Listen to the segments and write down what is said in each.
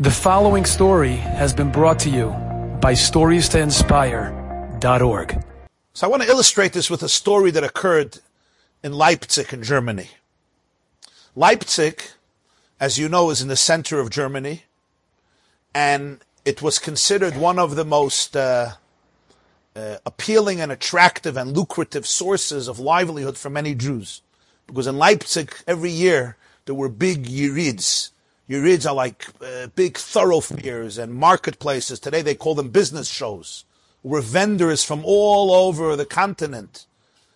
The following story has been brought to you by StoriesToInspire.org. So I want to illustrate this with a story that occurred in Leipzig in Germany. Leipzig, as you know, is in the center of Germany, and it was considered one of the most uh, uh, appealing and attractive and lucrative sources of livelihood for many Jews. Because in Leipzig, every year, there were big yirids, Yurids are like uh, big thoroughfares and marketplaces. Today they call them business shows, where vendors from all over the continent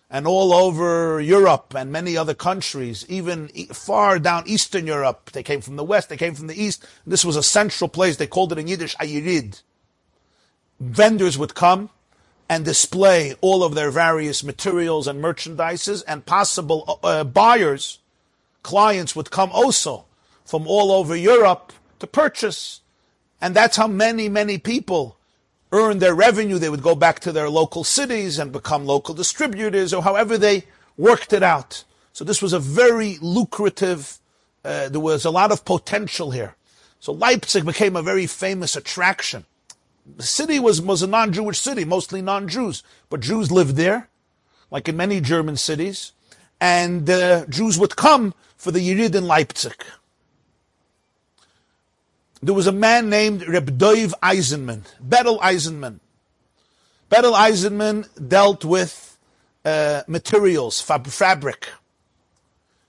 and all over Europe and many other countries, even far down Eastern Europe, they came from the West, they came from the East. This was a central place. They called it in Yiddish a Ayirid. Vendors would come and display all of their various materials and merchandises, and possible uh, buyers, clients would come also from all over Europe to purchase. And that's how many, many people earn their revenue. They would go back to their local cities and become local distributors or however they worked it out. So this was a very lucrative, uh, there was a lot of potential here. So Leipzig became a very famous attraction. The city was, was a non-Jewish city, mostly non-Jews, but Jews lived there, like in many German cities, and uh, Jews would come for the Yerid in Leipzig there was a man named Reb Doiv Eisenman, Berel Eisenman. Berel Eisenman dealt with uh, materials, fab- fabric,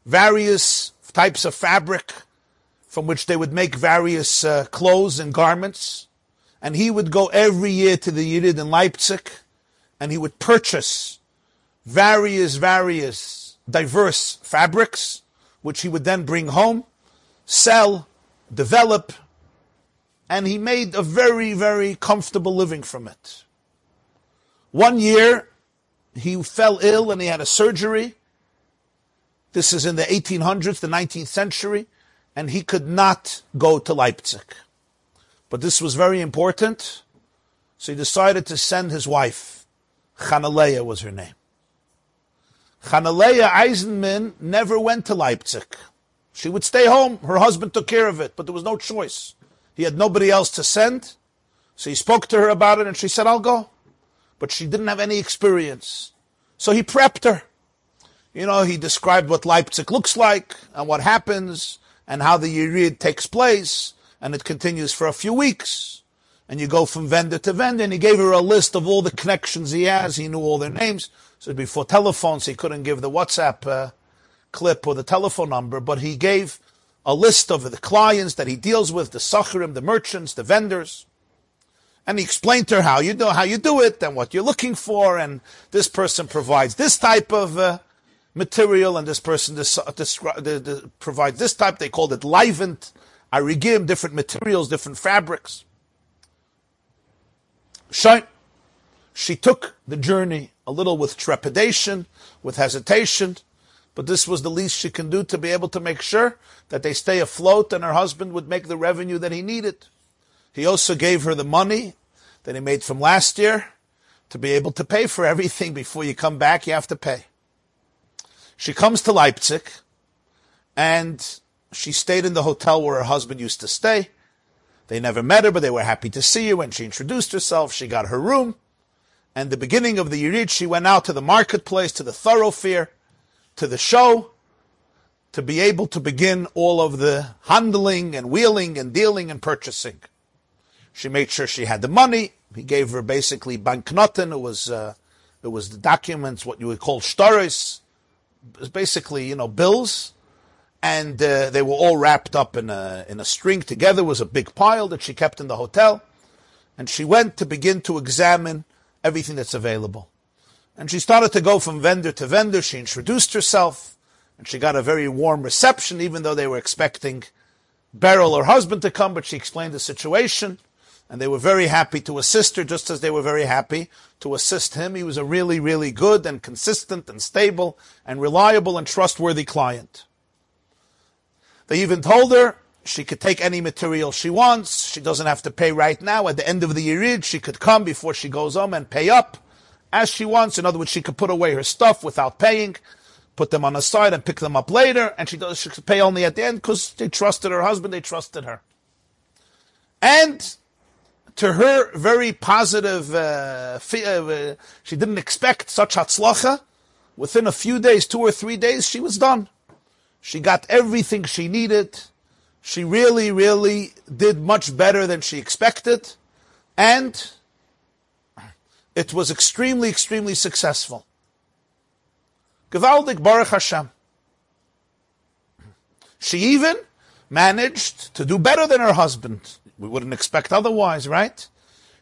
various types of fabric from which they would make various uh, clothes and garments. And he would go every year to the Yirid in Leipzig and he would purchase various, various diverse fabrics, which he would then bring home, sell, develop, and he made a very, very comfortable living from it. One year, he fell ill and he had a surgery. This is in the 1800s, the 19th century, and he could not go to Leipzig. But this was very important, so he decided to send his wife. Chanaleya was her name. Chanaleya Eisenman never went to Leipzig. She would stay home. Her husband took care of it, but there was no choice. He had nobody else to send. So he spoke to her about it and she said, I'll go. But she didn't have any experience. So he prepped her. You know, he described what Leipzig looks like and what happens and how the Yerid takes place. And it continues for a few weeks. And you go from vendor to vendor. And he gave her a list of all the connections he has. He knew all their names. So before telephones, he couldn't give the WhatsApp uh, clip or the telephone number, but he gave a list of the clients that he deals with, the sacharim, the merchants, the vendors. And he explained to her how you do how you do it and what you're looking for, and this person provides this type of uh, material, and this person this, provides this type. They called it livent, arigim, different materials, different fabrics. Shine. She took the journey a little with trepidation, with hesitation, but this was the least she can do to be able to make sure that they stay afloat and her husband would make the revenue that he needed. He also gave her the money that he made from last year to be able to pay for everything. Before you come back, you have to pay. She comes to Leipzig and she stayed in the hotel where her husband used to stay. They never met her, but they were happy to see her. When she introduced herself, she got her room. And the beginning of the Yerid, she went out to the marketplace, to the thoroughfare, to the show to be able to begin all of the handling and wheeling and dealing and purchasing. She made sure she had the money. He gave her basically banknoten. It was uh, it was the documents, what you would call was basically you know bills, and uh, they were all wrapped up in a in a string together. It was a big pile that she kept in the hotel, and she went to begin to examine everything that's available. And she started to go from vendor to vendor. She introduced herself, and she got a very warm reception, even though they were expecting Beryl, her husband, to come, but she explained the situation. And they were very happy to assist her, just as they were very happy to assist him. He was a really, really good and consistent and stable and reliable and trustworthy client. They even told her she could take any material she wants. She doesn't have to pay right now. At the end of the year, she could come before she goes home and pay up as she wants. In other words, she could put away her stuff without paying, put them on the side and pick them up later, and she does she could pay only at the end because they trusted her husband, they trusted her. And to her very positive, uh, uh, she didn't expect such hatzlacha. Within a few days, two or three days, she was done. She got everything she needed. She really, really did much better than she expected. And it was extremely, extremely successful. Gewaldig Baruch Hashem. She even managed to do better than her husband. We wouldn't expect otherwise, right?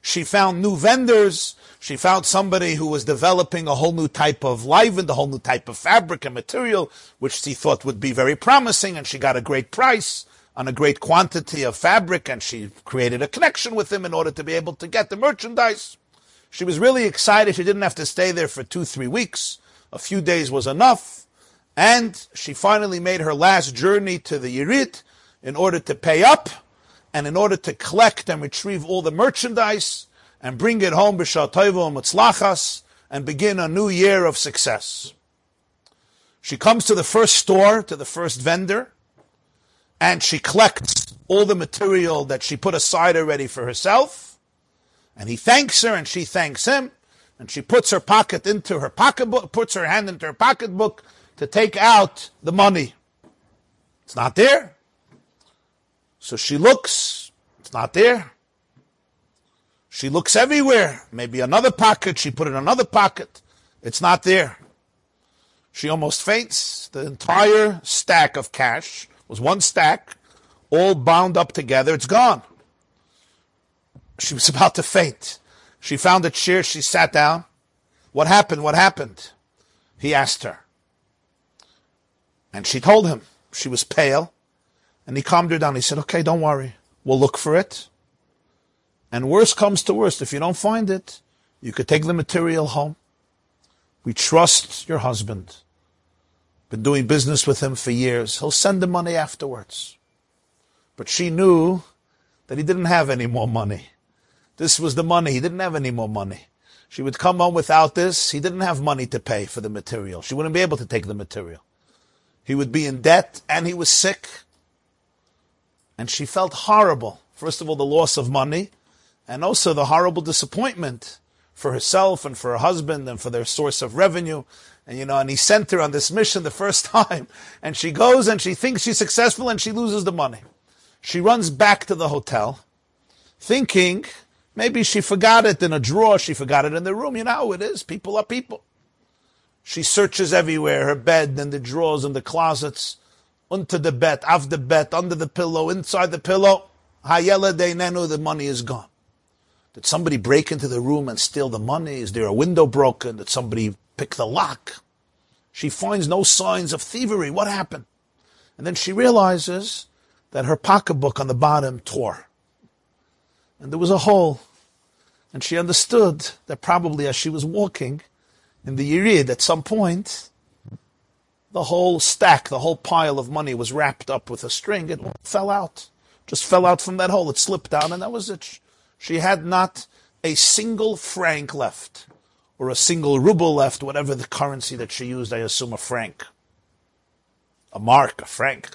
She found new vendors. She found somebody who was developing a whole new type of leaven, a whole new type of fabric and material, which she thought would be very promising, and she got a great price on a great quantity of fabric, and she created a connection with him in order to be able to get the merchandise. She was really excited. She didn't have to stay there for two, three weeks. A few days was enough. And she finally made her last journey to the Yerit in order to pay up and in order to collect and retrieve all the merchandise and bring it home b'shatoivu mutzlachas and begin a new year of success. She comes to the first store, to the first vendor, and she collects all the material that she put aside already for herself. And he thanks her and she thanks him. And she puts her pocket into her pocketbook, puts her hand into her pocketbook to take out the money. It's not there. So she looks, it's not there. She looks everywhere. Maybe another pocket, she put in another pocket. It's not there. She almost faints. The entire stack of cash was one stack, all bound up together. It's gone. She was about to faint. She found a chair. She sat down. What happened? What happened? He asked her. And she told him. She was pale. And he calmed her down. He said, okay, don't worry. We'll look for it. And worst comes to worst. If you don't find it, you could take the material home. We trust your husband. Been doing business with him for years. He'll send the money afterwards. But she knew that he didn't have any more money. This was the money. He didn't have any more money. She would come home without this. He didn't have money to pay for the material. She wouldn't be able to take the material. He would be in debt and he was sick. And she felt horrible. First of all, the loss of money and also the horrible disappointment for herself and for her husband and for their source of revenue and you know, and he sent her on this mission the first time, and she goes and she thinks she's successful and she loses the money. She runs back to the hotel, thinking maybe she forgot it in a drawer, she forgot it in the room. You know how it is. People are people. She searches everywhere, her bed and the drawers and the closets, under the bed, off the bed, under the pillow, inside the pillow. Hayela de nenu, the money is gone. Did somebody break into the room and steal the money? Is there a window broken? Did somebody pick the lock. She finds no signs of thievery. What happened? And then she realizes that her pocketbook on the bottom tore. And there was a hole. And she understood that probably as she was walking in the Yerid at some point, the whole stack, the whole pile of money was wrapped up with a string. It fell out. Just fell out from that hole. It slipped down and that was it. She had not a single franc left or a single ruble left, whatever the currency that she used, I assume a franc. A mark, a franc.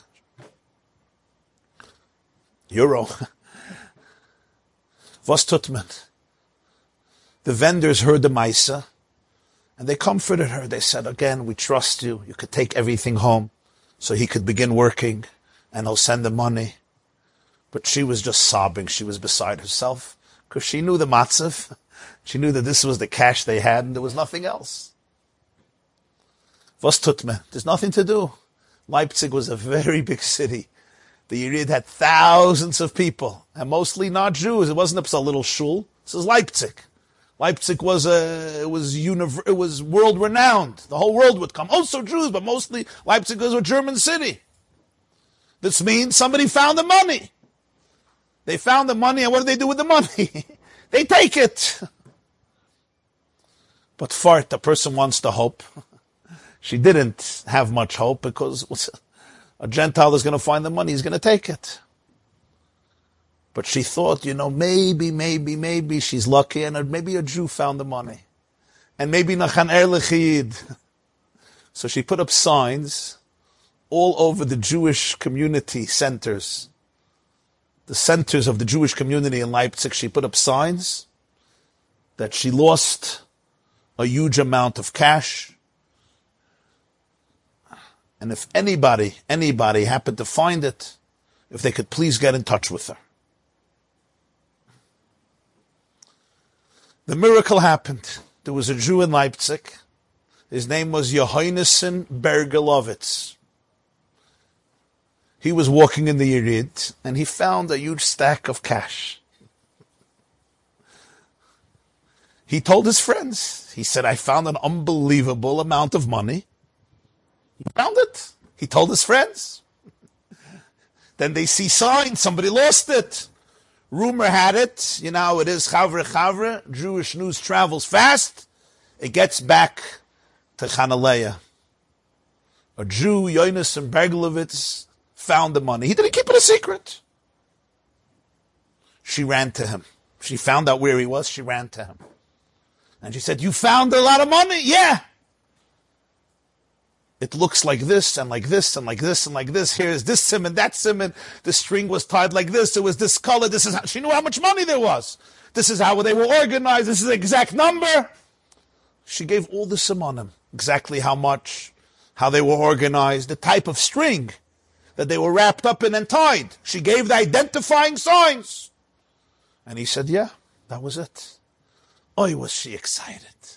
Euro. Was tut man? The vendors heard the Maisa, and they comforted her. They said, again, we trust you. You could take everything home. So he could begin working, and he'll send the money. But she was just sobbing. She was beside herself, because she knew the matzav. She knew that this was the cash they had and there was nothing else. Was tut man? There's nothing to do. Leipzig was a very big city. The Yerid had thousands of people, and mostly not Jews. It wasn't a little shul. This is Leipzig. Leipzig was a, it was univ- it was world renowned. The whole world would come. Also Jews, but mostly Leipzig was a German city. This means somebody found the money. They found the money, and what do they do with the money? they take it. But fart, the person wants to hope. she didn't have much hope because a Gentile is going to find the money, he's going to take it. But she thought, you know, maybe, maybe, maybe she's lucky and maybe a Jew found the money. And maybe Nachan Er So she put up signs all over the Jewish community centers the centers of the Jewish community in Leipzig, she put up signs that she lost a huge amount of cash. And if anybody, anybody happened to find it, if they could please get in touch with her. The miracle happened. There was a Jew in Leipzig. His name was Yohainesen Bergelovitz. He was walking in the Yerid and he found a huge stack of cash. He told his friends, he said, I found an unbelievable amount of money. He found it. He told his friends. then they see signs, somebody lost it. Rumor had it, you know it is chavre chavre, Jewish news travels fast. It gets back to Chanaleah. A Jew, Yonis and Berglovitz, found the money. He didn't keep it a secret. She ran to him. She found out where he was. She ran to him. And she said, you found a lot of money? Yeah it looks like this and like this and like this and like this. Here's this simon, that simon. The string was tied like this. It was this color. This is how, she knew how much money there was. This is how they were organized. This is the exact number. She gave all the simonim, exactly how much, how they were organized, the type of string that they were wrapped up in and tied. She gave the identifying signs. And he said, yeah, that was it. Oh, was she excited.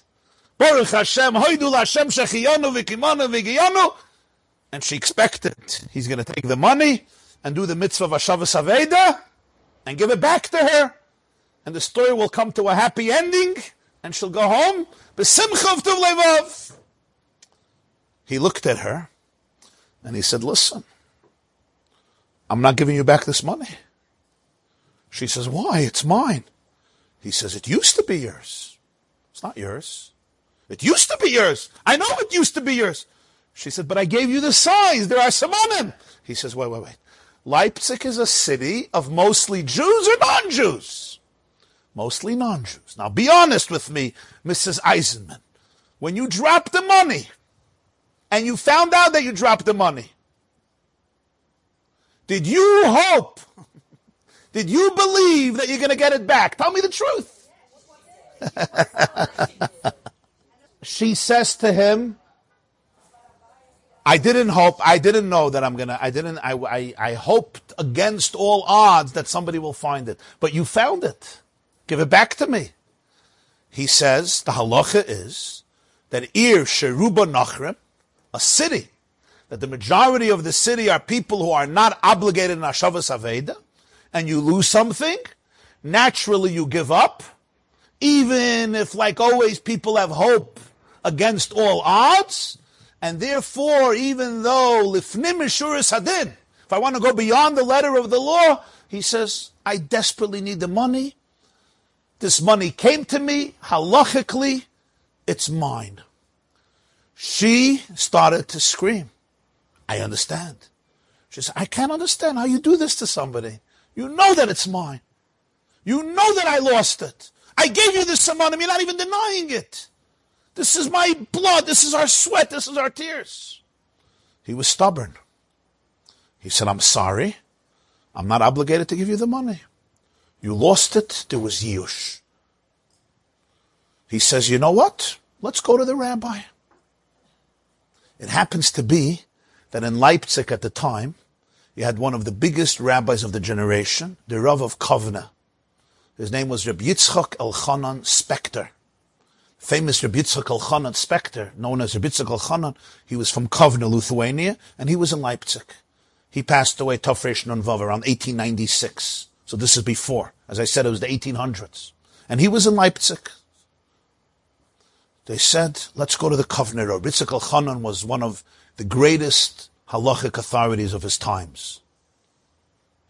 Baruch Hashem, Hashem Shechiyonu. And she expected he's going to take the money and do the mitzvah of Hashavas Aveda and give it back to her. And the story will come to a happy ending and she'll go home. Levav. He looked at her and he said, listen, I'm not giving you back this money. She says, why? It's mine. He says, it used to be yours. It's not yours. It used to be yours. I know it used to be yours. She said, but I gave you the size. There are simonim. He says, wait, wait, wait. Leipzig is a city of mostly Jews or non-Jews? Mostly non-Jews. Now be honest with me, Mrs. Eisenman. When you dropped the money, and you found out that you dropped the money, did you hope, did you believe that you're going to get it back? Tell me the truth. she says to him, I didn't hope, I didn't know that I'm gonna, I didn't, I, I, I hoped against all odds that somebody will find it. But you found it. Give it back to me. He says, the halacha is that Ir Sheruba Nachrim, a city, that the majority of the city are people who are not obligated in Ashavas Aveda, and you lose something, naturally you give up, even if like always people have hope against all odds, and therefore, even though lifnim mishuris hadin, if I want to go beyond the letter of the law, he says, I desperately need the money. This money came to me, halachically, it's mine. She started to scream. I understand. She said, I can't understand how you do this to somebody. You know that it's mine. You know that I lost it. I gave you this amount, and you're not even denying it. This is my blood. This is our sweat. This is our tears. He was stubborn. He said, I'm sorry. I'm not obligated to give you the money. You lost it. There was Yush. He says, you know what? Let's go to the rabbi. It happens to be that in Leipzig at the time, you had one of the biggest rabbis of the generation, the Rav of Kovna. His name was Rabbi Yitzchak Elchanan Spektor famous Rabbi Yitzchak Elchanan Spektor, known as Rabbi Yitzchak Elchanan, he was from Kovna, Lithuania, and he was in Leipzig. He passed away Tafresh Vav around 1896. So this is before. As I said, it was the 1800s. And he was in Leipzig. They said, let's go to the Kovner. Rabbi Yitzchak Elchanan was one of the greatest halachic authorities of his times.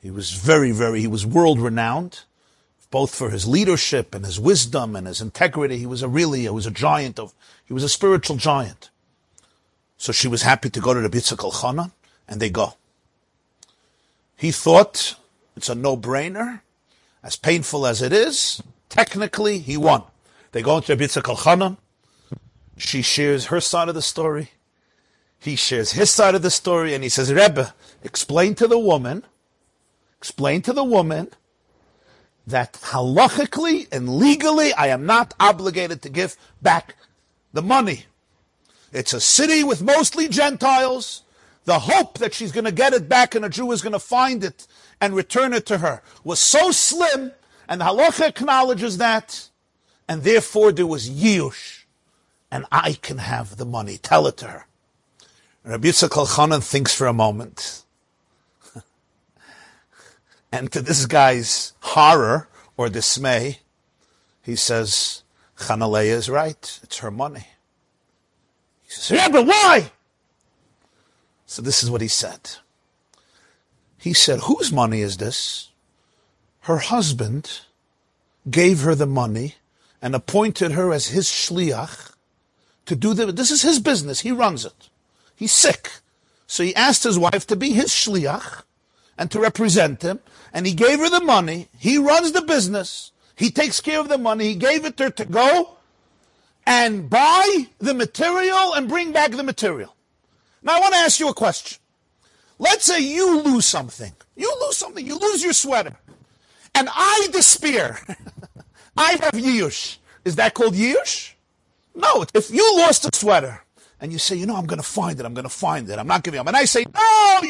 He was very, very, he was world renowned both for his leadership and his wisdom and his integrity. He was a really, he was a giant of, he was a spiritual giant. So she was happy to go to the Yitzchak and they go. He thought it's a no-brainer. As painful as it is, technically he won. They go into Yitzchak Elchanan. She shares her side of the story. He shares his side of the story, and he says, Rebbe, explain to the woman explain to the woman that halachically and legally I am not obligated to give back the money. It's a city with mostly Gentiles. The hope that she's going to get it back and a Jew is going to find it and return it to her was so slim, and the halacha acknowledges that, and therefore there was yiush, and I can have the money. Tell it to her. Rabbi Yitzchak Elchanan thinks for a moment. and to this guy's horror or dismay, he says, Chanaleah is right. It's her money. He says, yeah, but why? So this is what he said. He said, whose money is this? Her husband gave her the money and appointed her as his shliach to do the, this is his business. He runs it. He's sick. So he asked his wife to be his shliach and to represent him. And he gave her the money. He runs the business. He takes care of the money. He gave it to her to go and buy the material and bring back the material. Now I want to ask you a question. Let's say you lose something. You lose something. You lose your sweater. And I despair. I have yish. Is that called yish? No. If you lost a sweater and you say, you know, I'm going to find it. I'm going to find it. I'm not giving up. And I say, no,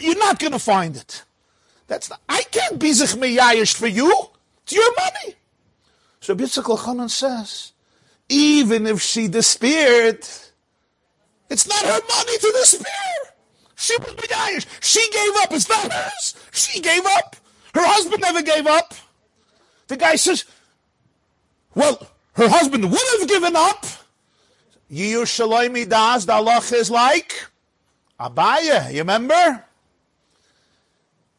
you're not going to find it. That's not, I can't be zich meyayish for you. It's your money. So Yitzchak Elchanan says, even if she despaired, it's not her money to despair. She was meyayish. She gave up. It's not hers. She gave up. Her husband never gave up. The guy says, well, her husband would have given up. Yiyu Shaloimi Das, the Allah is like Abaya, you remember?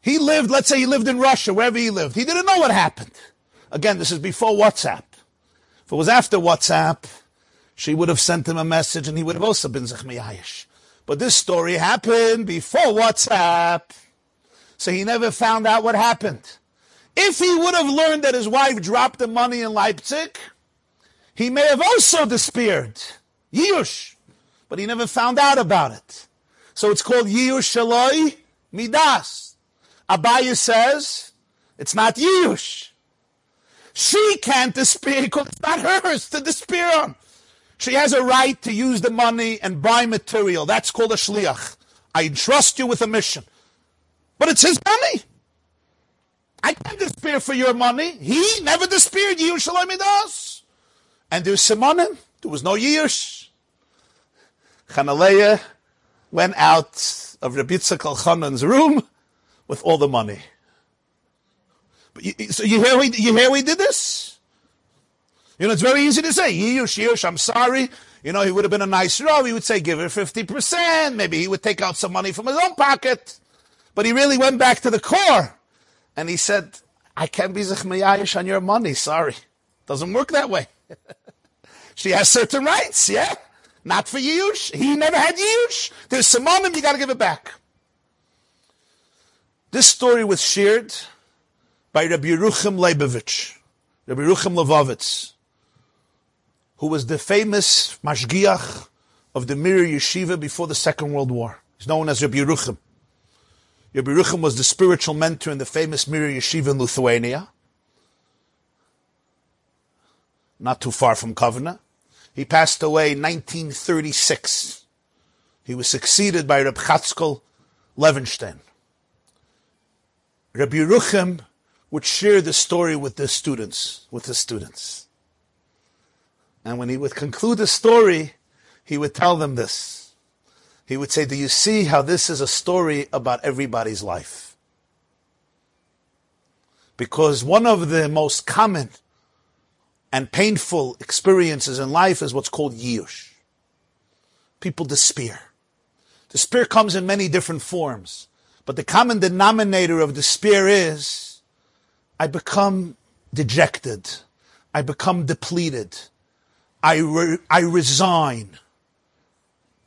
He lived, let's say he lived in Russia, wherever he lived. He didn't know what happened. Again, this is before WhatsApp. If it was after WhatsApp, she would have sent him a message and he would have also been Zechmiyayish. But this story happened before WhatsApp. So he never found out what happened. If he would have learned that his wife dropped the money in Leipzig, he may have also despaired. Yiyush. But he never found out about it. So it's called Yiyush Shaloi Midas. Abaya says, it's not Yiyush. She can't despair because it's not hers to despair on. She has a right to use the money and buy material. That's called a shliach. I entrust you with a mission. But it's his money. I can't despair for your money. He never despaired. Shaloi Midas. And there's Simonim. There was no Yiyush. Chanaleah went out of Rabbi Yitzchak Elchanan's room with all the money. But you, so you hear we you hear we did this? You know, it's very easy to say, Yiyush, I'm sorry. You know, he would have been a nice row. He would say, give her 50%. Maybe he would take out some money from his own pocket. But he really went back to the core. And he said, I can't be Zechmayayish on your money. Sorry. Doesn't work that way. she has certain rights, yeah? Not for Yush. He never had Yush. There's Simonim, you gotta give it back. This story was shared by Rabbi Yeruchim Leibovich, Rabbi Yeruchim Levovitz, who was the famous mashgiach of the Mir Yeshiva before the Second World War. He's known as Rabbi Yeruchim. Rabbi Yeruchim was the spiritual mentor in the famous Mir Yeshiva in Lithuania, not too far from Kovna. He passed away in 1936. He was succeeded by Reb Chatzkel Levenstein. Rabbi Yeruchim would share the story with the students, with the students. And when he would conclude the story, he would tell them this. He would say, do you see how this is a story about everybody's life? Because one of the most common and painful experiences in life is what's called yush. People despair. Despair comes in many different forms, but the common denominator of despair is I become dejected. I become depleted. I, re- I resign.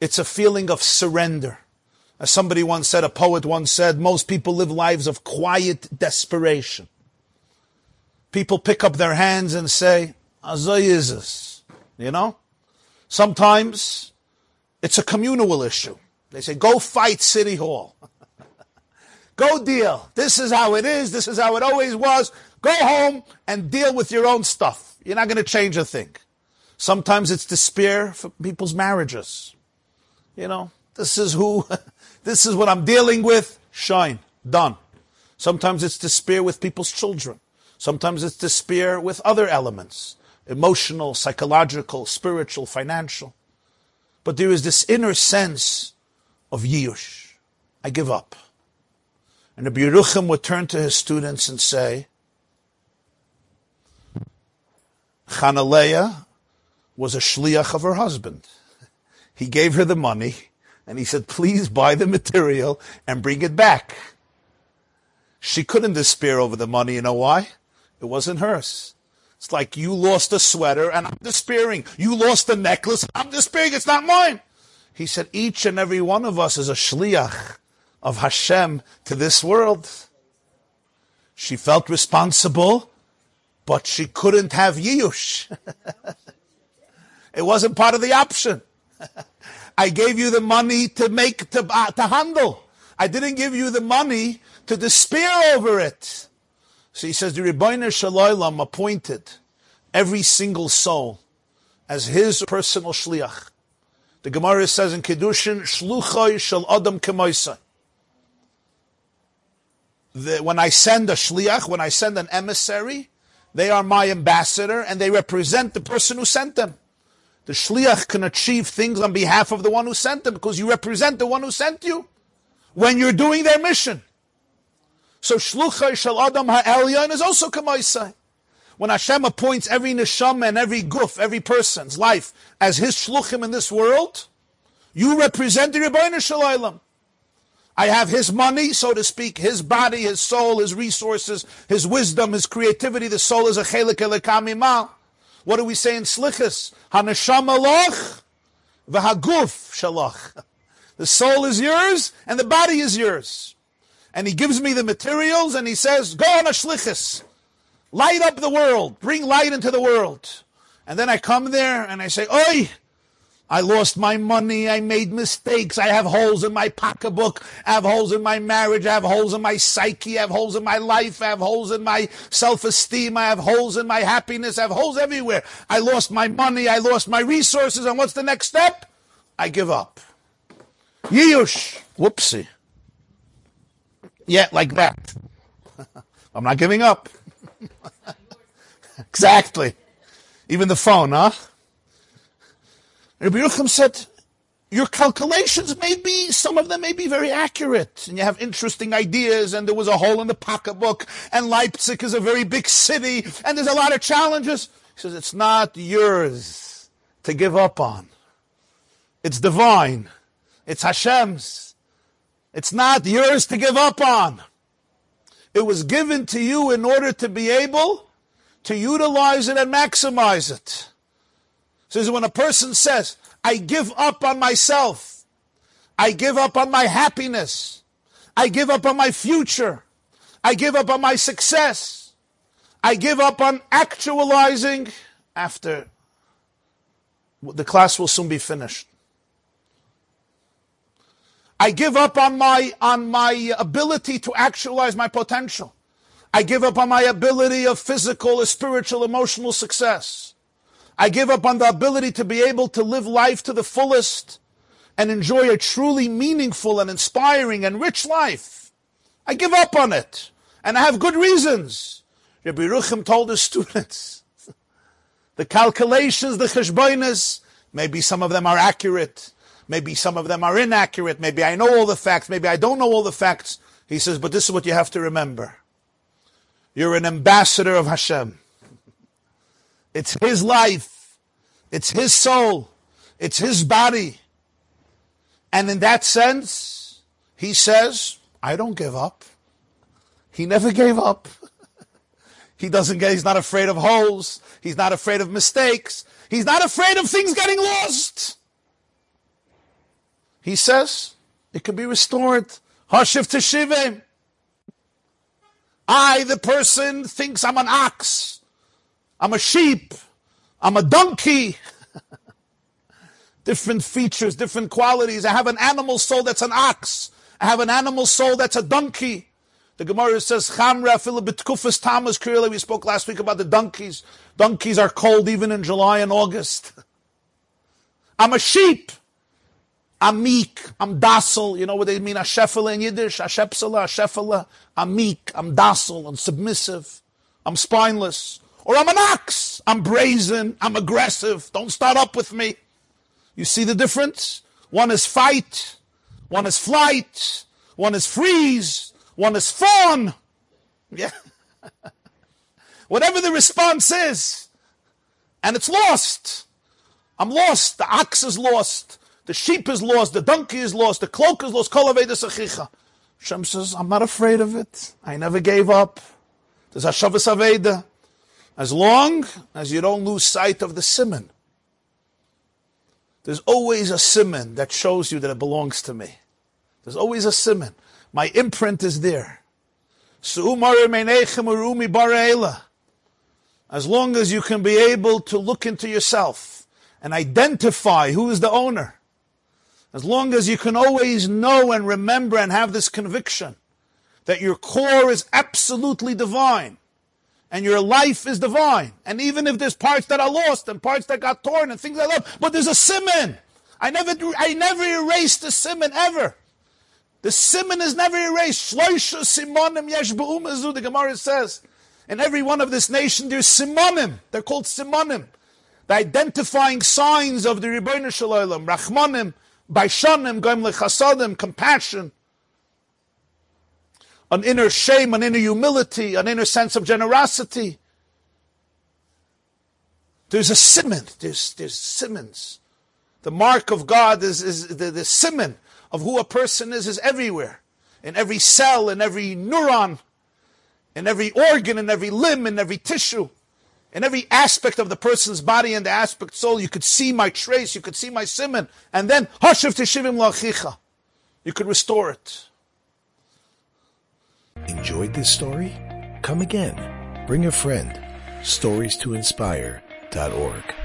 It's a feeling of surrender. As somebody once said, a poet once said, most people live lives of quiet desperation people pick up their hands and say, Azayizus. You know? Sometimes it's a communal issue. They say, go fight City Hall. Go deal. This is how it is. This is how it always was. Go home and deal with your own stuff. You're not going to change a thing. Sometimes it's despair for people's marriages. You know, this is who, this is what I'm dealing with. Shine. Done. Sometimes it's despair with people's children. Sometimes it's despair with other elements. Emotional, psychological, spiritual, financial. But there is this inner sense of Yush. I give up. And the Yerucham would turn to his students and say, Chanaleah was a shliach of her husband. He gave her the money and he said, please buy the material and bring it back. She couldn't despair over the money. You know why? It wasn't hers. It's like you lost a sweater and I'm despairing. You lost a necklace. I'm despairing. It's not mine. He said, each and every one of us is a shliach of Hashem to this world. She felt responsible, but she couldn't have Yush. it wasn't part of the option. I gave you the money to make, to, uh, to handle. I didn't give you the money to despair over it. So he says, the Ribbono Shel Olam appointed every single soul as his personal shliach. The Gemara says in Kedushin, Shluchai shel Adam kemoisai when I send a shliach, when I send an emissary, they are my ambassador and they represent the person who sent them. The shliach can achieve things on behalf of the one who sent them because you represent the one who sent you when you're doing their mission. So shluchai shel adam ha'elyon is also kamaisai. When Hashem appoints every neshama and every guf, every person's life as his shluchim in this world, you represent the Ribbono Shel Olam. I have his money, so to speak, his body, his soul, his resources, his wisdom, his creativity. The soul is a chelik elekamima. What do we say in slichus? Hanasham aloch, v'haguf shalach. The soul is yours and the body is yours. And he gives me the materials and he says, go on a shlichus. Light up the world. Bring light into the world. And then I come there and I say, oi, I lost my money. I made mistakes. I have holes in my pocketbook. I have holes in my marriage. I have holes in my psyche. I have holes in my life. I have holes in my self-esteem. I have holes in my happiness. I have holes everywhere. I lost my money. I lost my resources. And what's the next step? I give up. Yiyush. Whoopsie. Yeah, like that. I'm not giving up. exactly. Even the phone, huh? Rabbi Yerucham said, your calculations may be, some of them may be very accurate, and you have interesting ideas, and there was a hole in the pocketbook, and Leipzig is a very big city, and there's a lot of challenges. He says, it's not yours to give up on. It's divine. It's Hashem's. It's not yours to give up on. It was given to you in order to be able to utilize it and maximize it. So when a person says, I give up on myself, I give up on my happiness, I give up on my future, I give up on my success, I give up on actualizing after the class will soon be finished. I give up on my, on my ability to actualize my potential. I give up on my ability of physical, spiritual, emotional success. I give up on the ability to be able to live life to the fullest and enjoy a truly meaningful and inspiring and rich life. I give up on it. And I have good reasons. Rabbi Ruchim told his students, the calculations, the cheshbonis, maybe some of them are accurate. Maybe some of them are inaccurate. Maybe I know all the facts. Maybe I don't know all the facts. He says, but this is what you have to remember. You're an ambassador of Hashem. It's his life. It's his soul. It's his body. And in that sense, he says, I don't give up. He never gave up. he doesn't get, he's not afraid of holes. He's not afraid of mistakes. He's not afraid of things getting lost. He says, it can be restored. Hashiv Teshivim. I, the person, thinks I'm an ox. I'm a sheep. I'm a donkey. different features, different qualities. I have an animal soul that's an ox. I have an animal soul that's a donkey. The Gemara says, Chamra Philibitkufas Tamas Clearly, we spoke last week about the donkeys. Donkeys are cold even in July and August. I'm a sheep. I'm meek. I'm docile. You know what they mean? Ashefala in Yiddish. Ashepsala, Ashefala. I'm meek. I'm docile. I'm submissive. I'm spineless. Or I'm an ox. I'm brazen. I'm aggressive. Don't start up with me. You see the difference? One is fight. One is flight. One is freeze. One is fawn. Yeah. Whatever the response is. And it's lost. I'm lost. The ox is lost. The sheep is lost. The donkey is lost. The cloak is lost. Shem says, I'm not afraid of it. I never gave up. There's Hashavas Aveda. As long as you don't lose sight of the simon. There's always a simon that shows you that it belongs to me. There's always a simon. My imprint is there. As long as you can be able to look into yourself and identify who is the owner, as long as you can always know and remember and have this conviction that your core is absolutely divine and your life is divine, and even if there's parts that are lost and parts that got torn and things like that, but there's a simon. I never, I never erased the simon ever. The simon is never erased. Shloisha simonim yesh The Gemara says, in every one of this nation there's simonim. They're called simonim. The identifying signs of the Ribbono Shel Olam, Rachmanim, Baishanim, Goim Lechasadim, compassion, an inner shame, an inner humility, an inner sense of generosity. There's a simon. There's, there's simons. The mark of God is, is the, the simon of who a person is is everywhere. In every cell, in every neuron, in every organ, in every limb, in every tissue, in every aspect of the person's body and the aspect soul, you could see my trace, you could see my simon, and then hashav teshivim lachicha. You could restore it. Enjoyed this story? Come again. Bring a friend. Stories to inspire.org.